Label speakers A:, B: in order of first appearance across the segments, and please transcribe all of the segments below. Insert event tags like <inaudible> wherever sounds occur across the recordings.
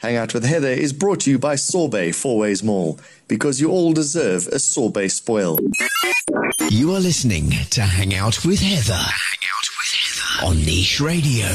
A: Hang Out with Heather is brought to you by Sorbet Fourways Mall because you all deserve a sorbet spoil.
B: You are listening to Hang Out with Heather. Hang Out with Heather on Niche Radio.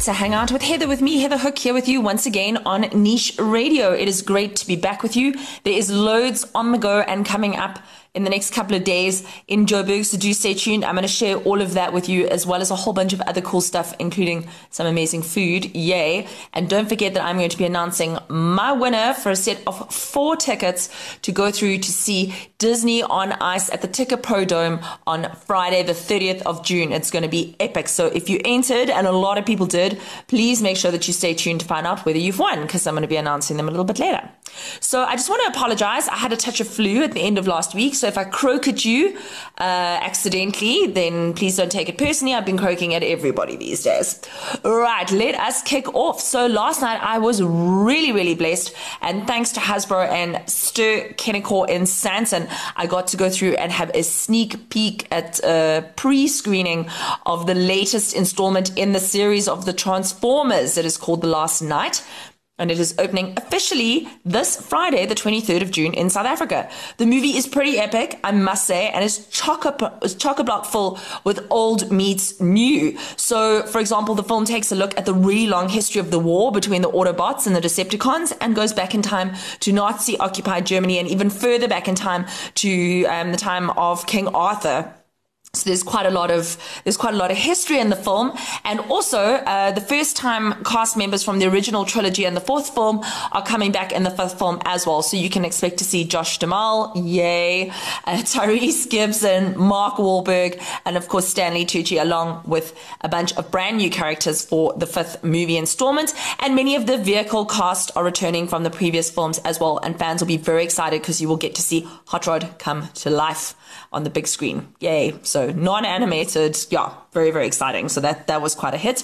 C: To Hang Out with Heather with me, Heather Hook, here with you once again on Niche Radio. It is great to be back with you. There is loads on the go and coming up in the next couple of days in Joburg. So do stay tuned. I'm going to share all of that with you as well as a whole bunch of other cool stuff, including some amazing food. Yay. And don't forget that I'm going to be announcing my winner for a set of four tickets to go through to see Disney on Ice at the Ticket Pro Dome on Friday, the 30th of June. It's going to be epic. So if you entered, and a lot of people did, please make sure that you stay tuned to find out whether you've won because I'm going to be announcing them a little bit later. So I just want to apologize. I had a touch of flu at the end of last week. So if I croak at you uh, accidentally, then please don't take it personally. I've been croaking at everybody these days. Right, let us kick off. So last night I was really, really blessed. And thanks to Hasbro and Ster Kinekor in Sandton, I got to go through and have a sneak peek at a pre screening of the latest installment in the series of the Transformers. It is called The Last Knight and it is opening officially this Friday, the 23rd of June in South Africa. The movie is pretty epic, I must say, and is chock a block full with old meets new. So, for example, the film takes a look at the really long history of the war between the Autobots and the Decepticons and goes back in time to Nazi occupied Germany and even further back in time to um, the time of King Arthur. So there's quite a lot of there's quite a lot of history in the film, and also uh, the first time cast members from the original trilogy and the fourth film are coming back in the fifth film as well. So you can expect to see Josh Duhamel, yay, uh, <laughs> Tyrese Gibson, Mark Wahlberg, and of course Stanley Tucci, along with a bunch of brand new characters for the fifth movie installment. And many of the vehicle cast are returning from the previous films as well, and fans will be very excited because you will get to see Hot Rod come to life on the big screen. Yay. So non-animated. Yeah, very, very exciting. So that, that was quite a hit.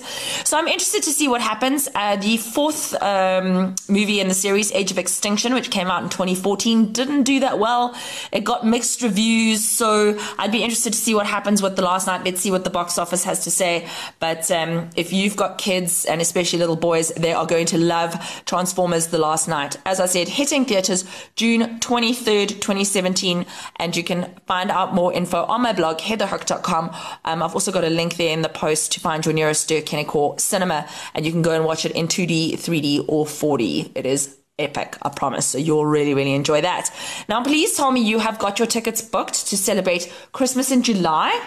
C: So I'm interested to see what happens. Uh, the fourth um, movie in the series, Age of Extinction, which came out in 2014, didn't do that well. It got mixed reviews. So I'd be interested to see what happens with The Last Knight. Let's see what the box office has to say. But um, if you've got kids and especially little boys, they are going to love Transformers The Last Knight. As I said, hitting theaters June 23rd, 2017. And you can find out more info on my blog, heatherhook.com. Um, I've also got a link there in the post to find your nearest Ster Kinekor cinema, and you can go and watch it in 2D, 3D, or 4D. It is epic, I promise. So you'll really, really enjoy that. Now, please tell me you have got your tickets booked to celebrate Christmas in July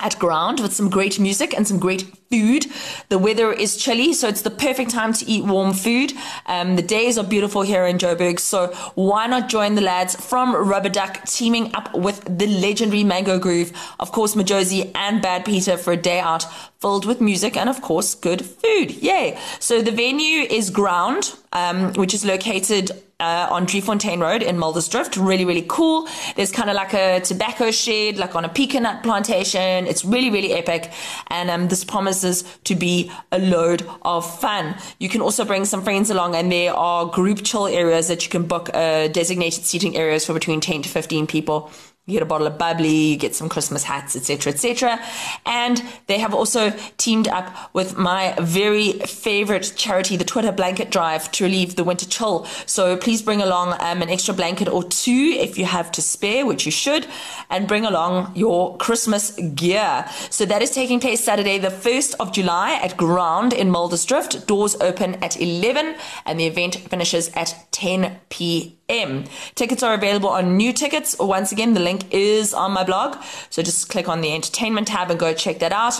C: at ground with some great music and some great food. The weather is chilly, so it's the perfect time to eat warm food. Um, the days are beautiful here in Joburg, so why not join the lads from Rubber Duck teaming up with the legendary Mango Groove, of course, Majozi and Bad Peter for a day out filled with music and, of course, good food. Yay! So the venue is Ground, um, which is located uh, on Driefontein Road in Muldersdrift. Really, really cool. There's kind of like a tobacco shed, like on a pecan nut plantation. It's really, really epic. And um, this promises to be a load of fun. You can also bring some friends along, and there are group chill areas that you can book uh, designated seating areas for between 10 to 15 people you get a bottle of bubbly, you get some Christmas hats, etc., etc. And they have also teamed up with my very favorite charity, the Twitter Blanket Drive, to relieve the winter chill. So please bring along um, an extra blanket or two if you have to spare, which you should, and bring along your Christmas gear. So that is taking place Saturday, the 1st of July at Ground in Muldersdrift. Doors open at 11 and the event finishes at 10 p.m. M. Tickets are available on new tickets. Once again, the link is on my blog. So just click on the entertainment tab and go check that out.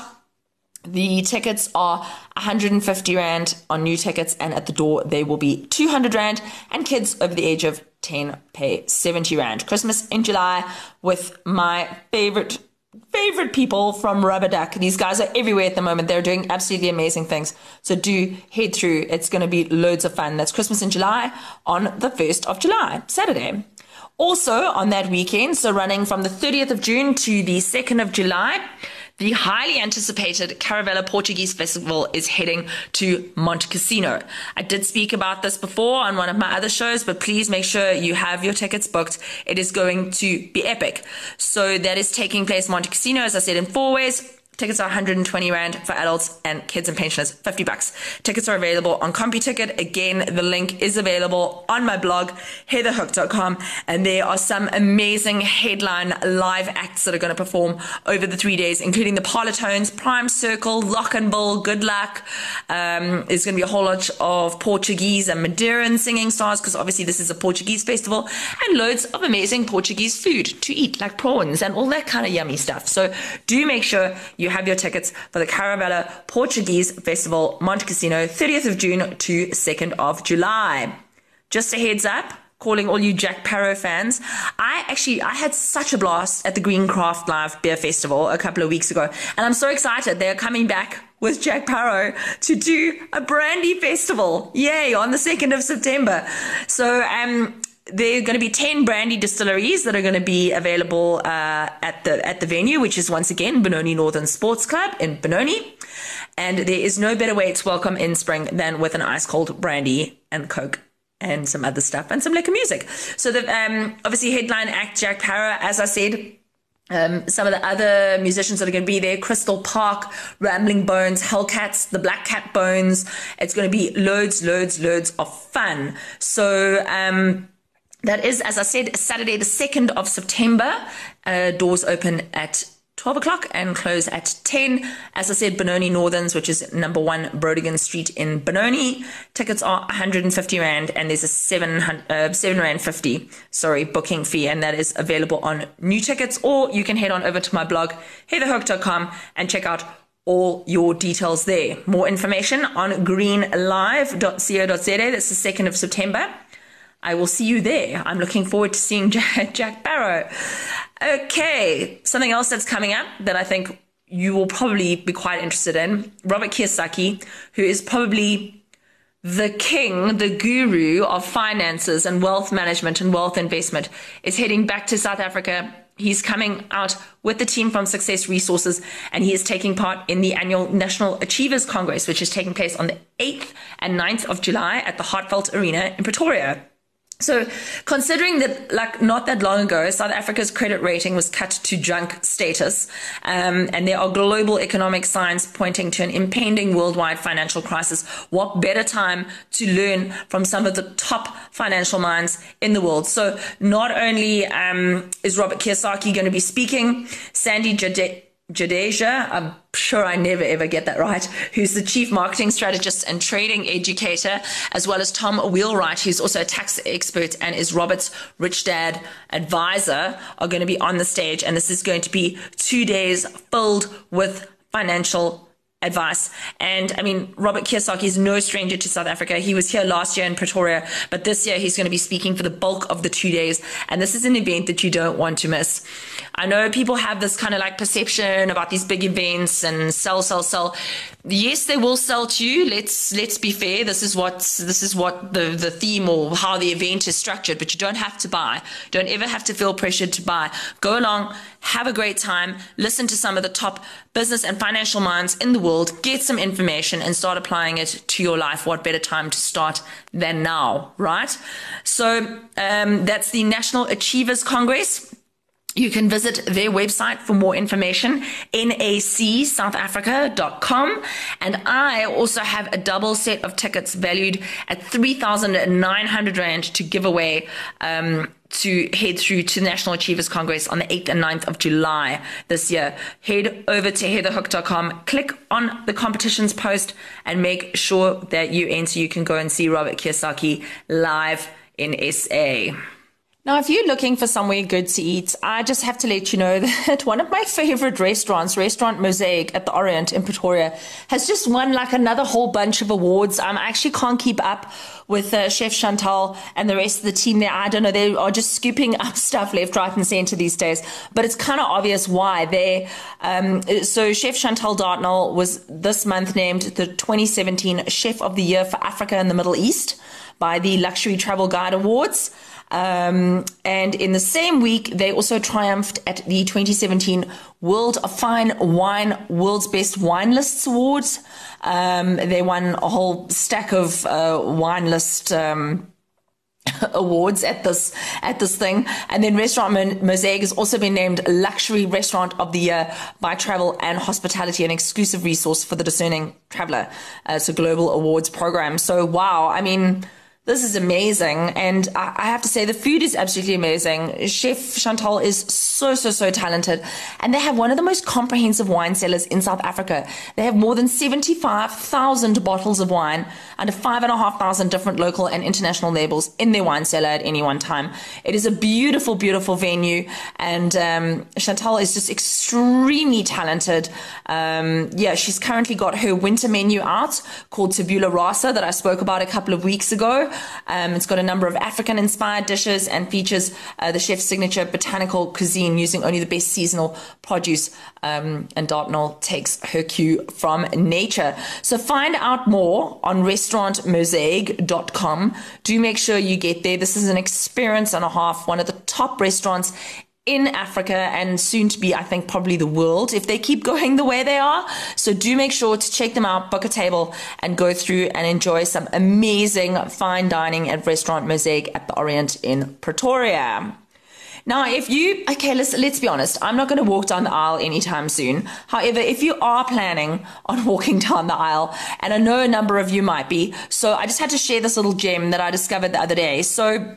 C: The tickets are 150 Rand on new tickets, and at the door they will be 200 Rand, and kids over the age of 10 pay 70 Rand. Christmas in July with my favorite favorite people from Rubber Duck. These guys are everywhere at the moment. They're doing absolutely amazing things. So do head through. It's going to be loads of fun. That's Christmas in July on the 1st of July, Saturday. Also on that weekend, so running from the 30th of June to the 2nd of July, the highly anticipated Caravella Portuguese Festival is heading to Montecasino. I did speak about this before on one of my other shows, but please make sure you have your tickets booked. It is going to be epic. So that is taking place Montecasino, as I said, in Fourways. Tickets are 120 Rand for adults and kids and pensioners, 50 bucks. Tickets are available on CompuTicket. Again, the link is available on my blog, heatherhook.com. And there are some amazing headline live acts that are going to perform over the three days, including the Parlotones, Prime Circle, Locnville, Good Luck. Um, there's going to be a whole lot of Portuguese and Madeiran singing stars because obviously this is a Portuguese festival and loads of amazing Portuguese food to eat, like prawns and all that kind of yummy stuff. So do make sure you have your tickets for the Caravella Portuguese Festival, Montecasino, 30th of June to 2nd of July. Just a heads up, calling all you Jack Parow fans. I actually I had such a blast at the Green Craft Live Beer Festival a couple of weeks ago, and I'm so excited they're coming back with Jack Parow to do a brandy festival. Yay, on the 2nd of September. So um there are going to be 10 brandy distilleries that are going to be available uh, at the at the venue which is once again Benoni Northern Sports Club in Benoni and there is no better way to welcome in spring than with an ice cold brandy and coke and some other stuff and some liquor music so the um, obviously headline act Jack Parow as I said um, some of the other musicians that are going to be there Crystal Park, Rambling Bones, Hellcats, the Black Cat Bones. It's going to be loads, loads, loads of fun. So, um, that is, as I said, Saturday, the 2nd of September. Uh, doors open at 12 o'clock and close at 10. As I said, Benoni Northerns, which is number one Brodigan Street in Benoni. Tickets are 150 Rand and there's a 7, uh, 7 Rand 50, sorry, booking fee. And that is available on new tickets or you can head on over to my blog, heatherhook.com and check out all your details there. More information on greenlive.co.za. That's the 2nd of September. I will see you there. I'm looking forward to seeing <laughs> Jack, Parow. Okay, something else that's coming up that I think you will probably be quite interested in. Robert Kiyosaki, who is probably the king, the guru of finances and wealth management and wealth investment, is heading back to South Africa. He's coming out with the team from Success Resources and he is taking part in the annual National Achievers Congress, which is taking place on the 8th and 9th of July at the Heartfelt Arena in Pretoria. So, considering that, like not that long ago, South Africa's credit rating was cut to junk status, um, and there are global economic signs pointing to an impending worldwide financial crisis, what better time to learn from some of the top financial minds in the world? So, not only um, is Robert Kiyosaki going to be speaking, Sandy Jade. Jadeja, I'm sure I never ever get that right, who's the chief marketing strategist and trading educator, as well as Tom Wheelwright, who's also a tax expert and is Robert's rich dad advisor, are going to be on the stage. And this is going to be two days filled with financial advice. And I mean, Robert Kiyosaki is no stranger to South Africa. He was here last year in Pretoria, but this year he's going to be speaking for the bulk of the two days. And this is an event that you don't want to miss. I know people have this kind of like perception about these big events and sell, sell, sell. Yes, they will sell to you. Let's let's be fair. This is what this is what the the theme or how the event is structured. But you don't have to buy. Don't ever have to feel pressured to buy. Go along, have a great time, listen to some of the top business and financial minds in the world, get some information, and start applying it to your life. What better time to start than now, right? So um, that's the National Achievers Congress. You can visit their website for more information, nacsouthafrica.com. And I also have a double set of tickets valued at 3,900 Rand to give away um, to head through to National Achievers Congress on the 8th and 9th of July this year. Head over to heatherhook.com, click on the competitions post, and make sure that you enter. You can go and see Robert Kiyosaki live in SA. Now, if you're looking for somewhere good to eat, I just have to let you know <laughs> that one of my favorite restaurants, Restaurant Mosaic at the Orient in Pretoria, has just won like another whole bunch of awards. Um, I actually can't keep up with uh, Chef Chantal and the rest of the team there. I don't know. They are just scooping up <laughs> stuff left, right, and center these days. But it's kind of obvious why. They, um, so Chef Chantal Dartnell was this month named the 2017 Chef of the Year for Africa and the Middle East by the Luxury Travel Guide Awards. Um, and in the same week, they also triumphed at the 2017 World of Fine Wine World's Best Wine Lists Awards. Um, they won a whole stack of uh, wine list. Um, <laughs> awards at this at this thing and then restaurant mosaic has also been named luxury restaurant of the year by travel and hospitality an exclusive resource for the discerning traveler uh, it's a global awards program so wow i mean this is amazing. And I, have to say, the food is absolutely amazing. Chef Chantal is so, so, so talented. And they have one of the most comprehensive wine cellars in South Africa. They have more than 75,000 bottles of wine under 5,500 different local and international labels in their wine cellar at any one time. It is a beautiful, beautiful venue. And um, Chantal is just extremely talented. Um, yeah, she's currently got her winter menu out called Tabula Rasa that I spoke about a couple of weeks ago. Um, it's got a number of African inspired dishes and features uh, the chef's signature botanical cuisine using only the best seasonal produce. Um, and Dartnell takes her cue from nature. So find out more on restaurantmosaic.com. Do make sure you get there. This is an experience and a half, one of the top restaurants in Africa and soon to be, I think, probably the world if they keep <laughs> going the way they are. So do make sure to check them out, book a table, and go through and enjoy some amazing fine dining at Restaurant Mosaic at the Orient in Pretoria. Now, if you, okay, let's, let's be honest, I'm not going to walk down the aisle anytime soon. However, if you are planning on <laughs> walking down the aisle, and I know a number of you might be, so I just had to share this little gem that I discovered the other day. So,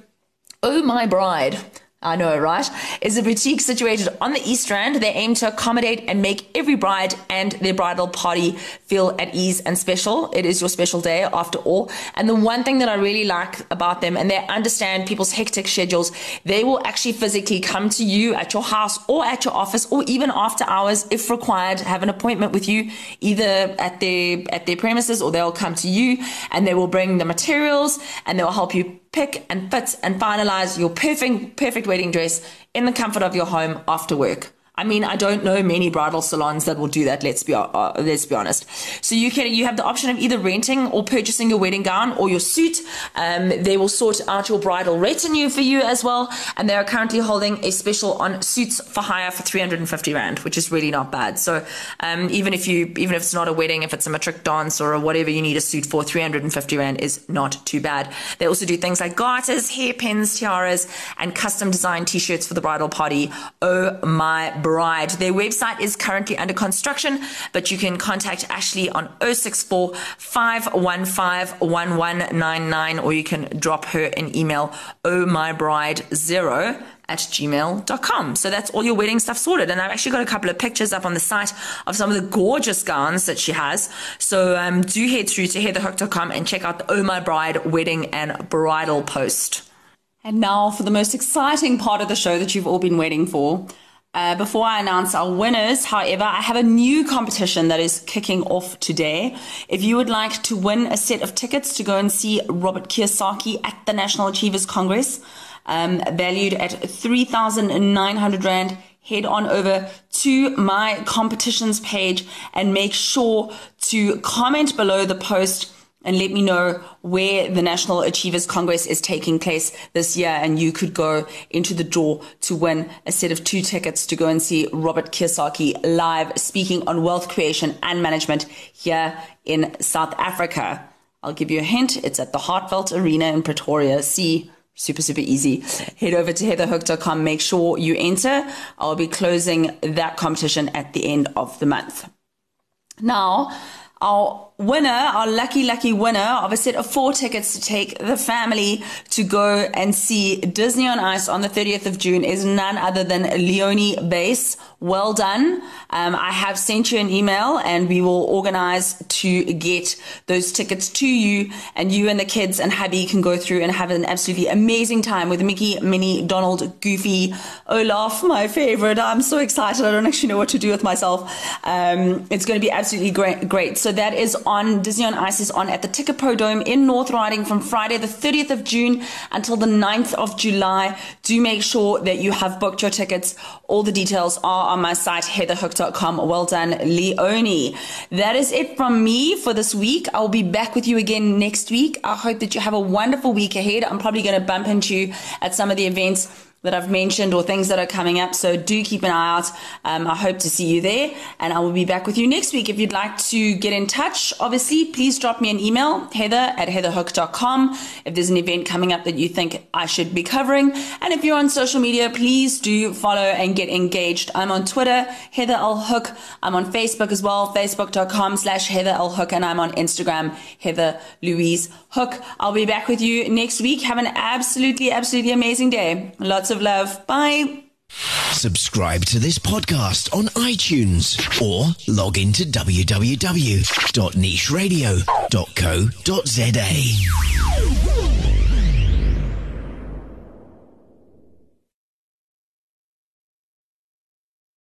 C: Oh My Bride I know, right? Is a boutique situated on the East Rand. They aim to accommodate and make every bride and their bridal party feel at ease and special. It is your special day after all. And the one thing that I really like about them, and they understand people's hectic schedules, they will actually physically come to you at your house or at your office or even after hours if required, have an appointment with you either at their, at their premises or they'll come to you and they will bring the materials and they will help you pick and fit and finalize your perfect, perfect wedding dress in the comfort of your home after work. I mean, I don't know many bridal salons that will do that. Let's be uh, let's be honest. So you can you have the option of either renting or purchasing your wedding gown or your suit. Um, they will sort out your bridal retinue for you as well, and they are currently holding a special on suits for hire for 350 rand, which is really not bad. So um, even if you even if it's not a wedding, if it's a matric dance or whatever you need a suit for, 350 rand is not too bad. They also do things like garters, hairpins, tiaras, and custom designed t-shirts for the bridal party. Oh my bride. Their website is currently under construction, but you can contact Ashley on 064 515 1199 or you can drop her an email, oh my bride zero at gmail.com. So that's all your wedding stuff sorted. And I've actually got a couple of pictures up on the site of some of the gorgeous gowns that she has. So um, do head through to heatherhook.com and check out the Oh My Bride wedding and bridal post.
D: And now for the most exciting part of the show that you've all been waiting for. Uh, before I announce our winners, however, I have a new competition that is kicking off today. If you would like to win a set of tickets to go and see Robert Kiyosaki at the National Achievers Congress, um, valued at 3,900 Rand, head on over to my competitions page and make sure to comment below the post and let me know where the National Achievers Congress is taking place this year. And you could go into the draw to win a set of two tickets to go and see Robert Kiyosaki live speaking on wealth creation and management here in South Africa. I'll give you a hint. It's at the Heartfelt Arena in Pretoria. See, super, super easy. Head over to heatherhook.com. Make sure you enter. I'll be closing that competition at the end of the month. Now, our winner, our lucky, lucky winner of a set of four tickets to take the family to go and see Disney on Ice on the 30th of June is none other than Leonie Base. Well done. Um, I have sent you an email and we will organize to get those tickets to you and you and the kids and hubby can go through and have an absolutely amazing time with Mickey, Minnie, Donald, Goofy, Olaf, my favorite. I'm so excited. I don't actually know what to do with myself. Um, it's going to be absolutely great. Great. So that is on Disney on Ice is on at the Ticket Dome in North Riding from Friday the 30th of June until the 9th of July. Do make sure that you have booked your tickets. All the details are
C: on my site, heatherhook.com. Well done, Leonie. That is it from me for this week. I'll be back with you again next week. I hope that you have a wonderful week ahead. I'm probably going to bump into you at some of the events that I've mentioned or things that are coming up. So do keep an eye out. Um, I hope to see you there and I will be back with you next week. If you'd like to get in touch, obviously, please drop me an email, heather at heatherhook.com. If there's an event coming up that you think I should be covering. And if you're on social media, please do follow and get engaged. I'm on Twitter, Heather L. Hook. I'm on Facebook as well, facebook.com slash Heather L. Hook. And I'm on Instagram, Heather Louise Hook. I'll be back with you next week. Have an absolutely, absolutely amazing day. Lots of love. Bye.
B: Subscribe to this podcast on iTunes or log into www.nicheradio.co.za.